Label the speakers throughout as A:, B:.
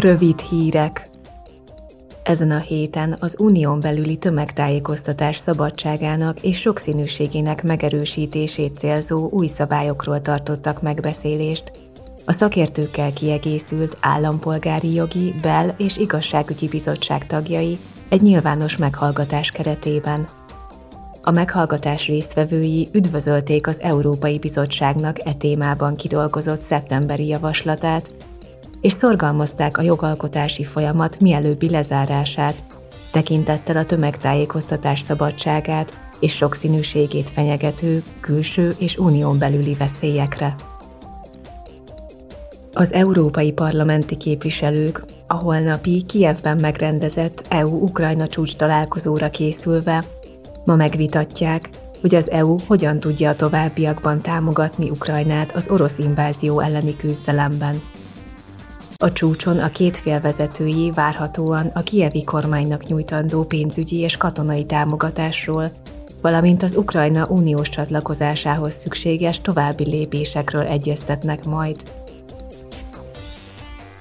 A: Rövid hírek. Ezen a héten az unión belüli tömegtájékoztatás szabadságának és sokszínűségének megerősítését célzó új szabályokról tartottak megbeszélést. A szakértőkkel kiegészült állampolgári jogi, bel- és igazságügyi bizottság tagjai egy nyilvános meghallgatás keretében. A meghallgatás résztvevői üdvözölték az Európai Bizottságnak e témában kidolgozott szeptemberi javaslatát, és szorgalmazták a jogalkotási folyamat mielőbbi lezárását, tekintettel a tömegtájékoztatás szabadságát és sokszínűségét fenyegető külső és unión belüli veszélyekre. Az európai parlamenti képviselők a holnapi Kijevben megrendezett EU-Ukrajna csúcs találkozóra készülve ma megvitatják, hogy az EU hogyan tudja a továbbiakban támogatni Ukrajnát az orosz invázió elleni küzdelemben. A csúcson a két fél vezetői várhatóan a kievi kormánynak nyújtandó pénzügyi és katonai támogatásról, valamint az Ukrajna uniós csatlakozásához szükséges további lépésekről egyeztetnek majd.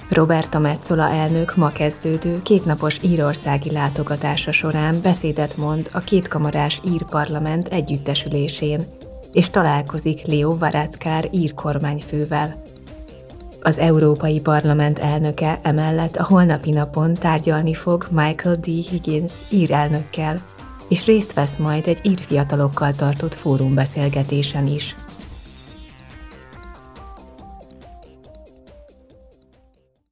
A: Roberta Metzola elnök ma kezdődő kétnapos írországi látogatása során beszédet mond a kétkamarás ír parlament együttesülésén, és találkozik Leo Varadkar ír kormányfővel – az Európai Parlament elnöke emellett a holnapi napon tárgyalni fog Michael D. Higgins írelnökkel, és részt vesz majd egy írfiatalokkal tartott fórumbeszélgetésen is.